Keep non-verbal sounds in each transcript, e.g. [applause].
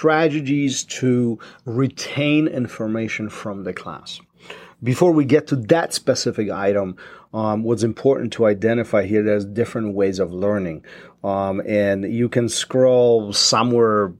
strategies to retain information from the class. Before we get to that specific item, um, what's important to identify here, there's different ways of learning. Um, and you can scroll somewhere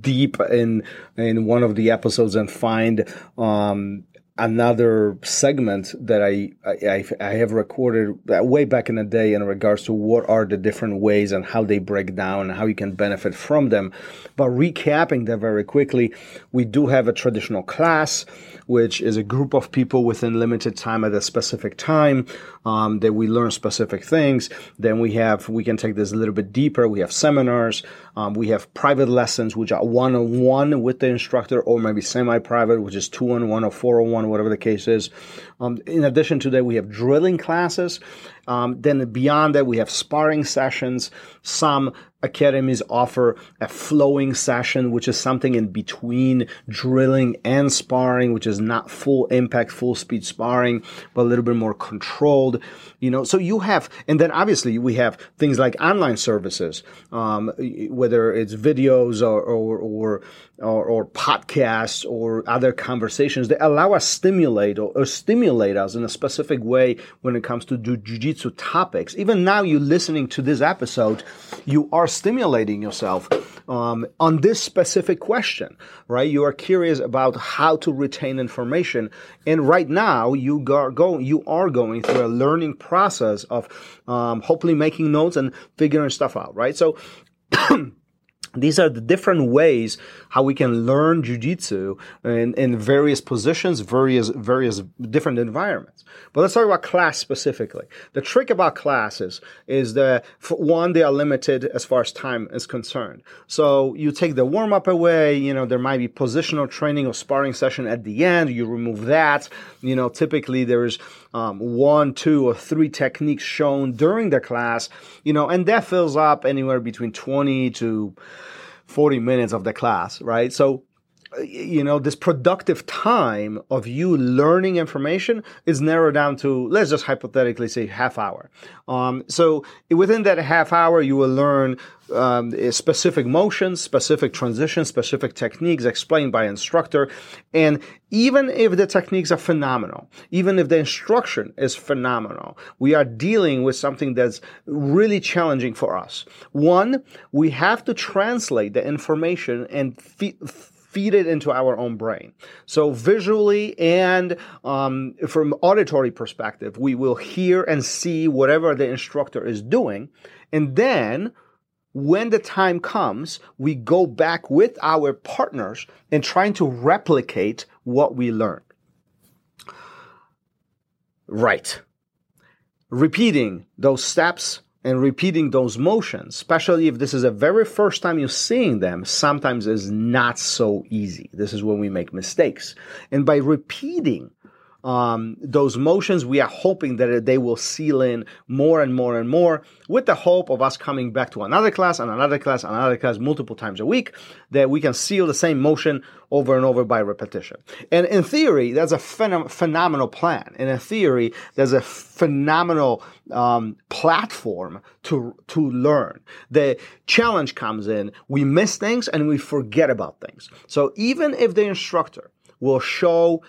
deep in in one of the episodes and find um, another segment that I, I, I have recorded way back in the day in regards to what are the different ways and how they break down and how you can benefit from them. But recapping that very quickly, we do have a traditional class, which is a group of people within limited time at a specific time um, that we learn specific things. Then we have we can take this a little bit deeper. We have seminars. Um, we have private lessons, which are one on one with the instructor, or maybe semi private, which is two on one or four on one, whatever the case is. Um, in addition to that, we have drilling classes. Um, then beyond that, we have sparring sessions. Some academies offer a flowing session, which is something in between drilling and sparring, which is not full impact, full speed sparring, but a little bit more controlled. You know, so you have, and then obviously we have things like online services, um, whether it's videos or, or, or or, or, podcasts or other conversations that allow us stimulate or, or, stimulate us in a specific way when it comes to jiu-jitsu topics. Even now, you listening to this episode, you are stimulating yourself um, on this specific question, right? You are curious about how to retain information, and right now you are going you are going through a learning process of um, hopefully making notes and figuring stuff out, right? So. [clears throat] these are the different ways how we can learn jujitsu in, in various positions, various various different environments. But let's talk about class specifically. The trick about classes is that one, they are limited as far as time is concerned. So you take the warm up away. You know there might be positional training or sparring session at the end. You remove that. You know typically there's um, one, two, or three techniques shown during the class. You know, and that fills up anywhere between twenty to 40 minutes of the class, right? So, you know, this productive time of you learning information is narrowed down to, let's just hypothetically say half hour. Um, so within that half hour, you will learn um, specific motions, specific transitions, specific techniques explained by instructor. And even if the techniques are phenomenal, even if the instruction is phenomenal, we are dealing with something that's really challenging for us. One, we have to translate the information and feed it into our own brain. So visually and um, from auditory perspective, we will hear and see whatever the instructor is doing, and then when the time comes, we go back with our partners and trying to replicate what we learned. Right. Repeating those steps and repeating those motions, especially if this is the very first time you're seeing them, sometimes is not so easy. This is when we make mistakes. And by repeating um, those motions, we are hoping that they will seal in more and more and more with the hope of us coming back to another class and another class and another class multiple times a week that we can seal the same motion over and over by repetition. And in theory, that's a phenom- phenomenal plan. And in theory, there's a phenomenal um, platform to to learn. The challenge comes in: we miss things and we forget about things. So even if the instructor will show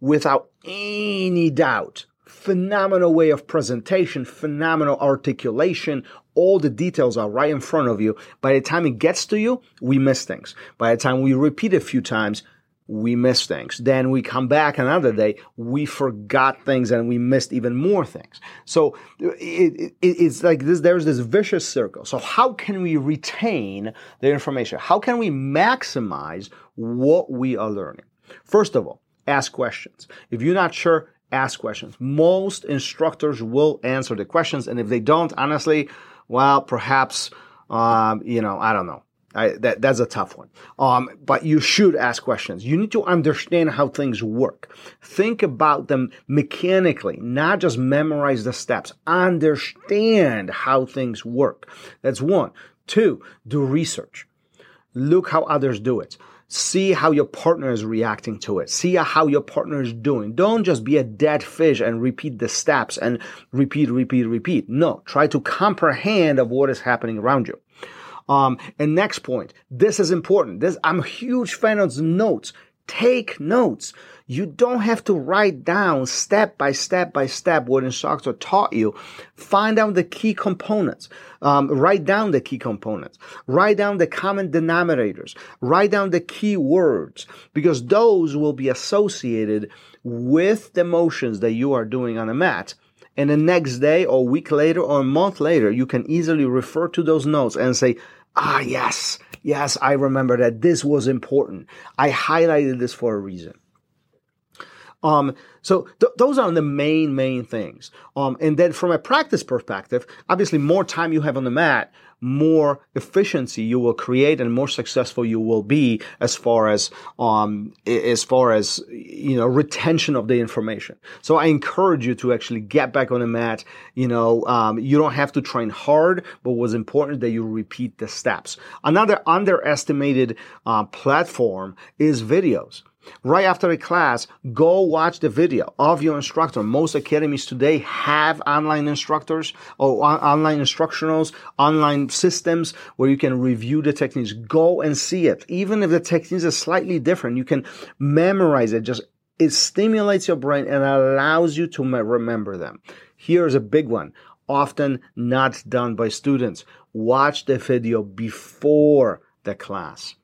without any doubt. Phenomenal way of presentation, phenomenal articulation. All the details are right in front of you. By the time it gets to you, we miss things. By the time we repeat a few times, we miss things. Then we come back another day, we forgot things and we missed even more things. So it, it, it's like this, there's this vicious circle. So how can we retain the information? How can we maximize what we are learning? First of all, ask questions. If you're not sure, ask questions. Most instructors will answer the questions, and if they don't, honestly, well, perhaps, um, you know, I don't know. I, that, that's a tough one. Um, but you should ask questions. You need to understand how things work. Think about them mechanically, not just memorize the steps. Understand how things work. That's one. Two, do research. Look how others do it. See how your partner is reacting to it. See how your partner is doing. Don't just be a dead fish and repeat the steps and repeat, repeat, repeat. No, try to comprehend of what is happening around you. Um, and next point, this is important. This I'm a huge fan of notes. Take notes. You don't have to write down step by step by step what instructor taught you. Find out the key components. Um, write down the key components. Write down the common denominators. Write down the key words because those will be associated with the motions that you are doing on a mat. And the next day or week later or a month later, you can easily refer to those notes and say, ah, yes, yes, I remember that this was important. I highlighted this for a reason. Um, so th- those are the main, main things. Um, and then from a practice perspective, obviously more time you have on the mat, more efficiency you will create and more successful you will be as far as um as far as you know retention of the information. So i encourage you to actually get back on the mat you know um, you don't have to train hard but what's important that you repeat the steps. Another underestimated uh, platform is videos Right after a class, go watch the video of your instructor. Most academies today have online instructors or online instructionals, online systems where you can review the techniques. Go and see it. Even if the techniques are slightly different, you can memorize it. Just it stimulates your brain and allows you to remember them. Here's a big one. Often not done by students. Watch the video before the class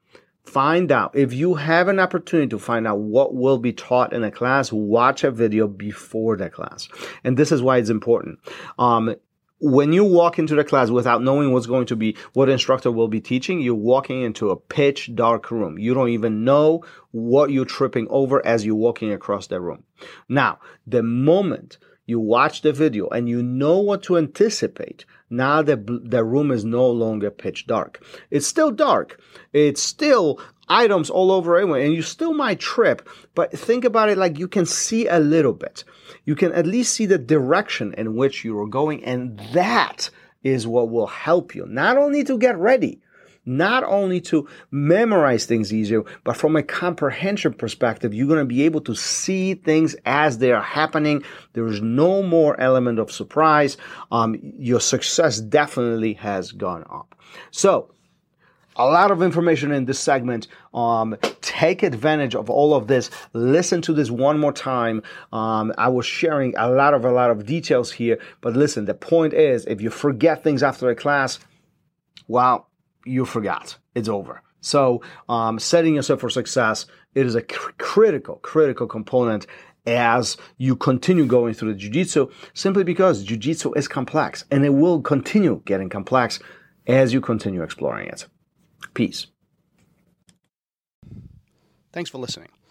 find out. If you have an opportunity to find out what will be taught in a class watch a video before the class. And this is why it's important. Um, when you walk into the class without knowing what's going to be what instructor will be teaching you're walking into a pitch dark room. You don't even know what you're tripping over as you're walking across the room. Now the moment you watch the video and you know what to anticipate now the, the room is no longer pitch dark. It's still dark. It's still items all over everywhere and you still might trip, but think about it like you can see a little bit. You can at least see the direction in which you are going and that is what will help you not only to get ready, not only to memorize things easier, but from a comprehension perspective, you're going to be able to see things as they are happening. There is no more element of surprise. Um, your success definitely has gone up. So, a lot of information in this segment. Um, take advantage of all of this. Listen to this one more time. Um, I was sharing a lot of a lot of details here, but listen. The point is, if you forget things after a class, well, you forgot. It's over. So, um, setting yourself for success, it is a cr- critical, critical component as you continue going through the jiu-jitsu simply because jiu-jitsu is complex and it will continue getting complex as you continue exploring it. Peace. Thanks for listening.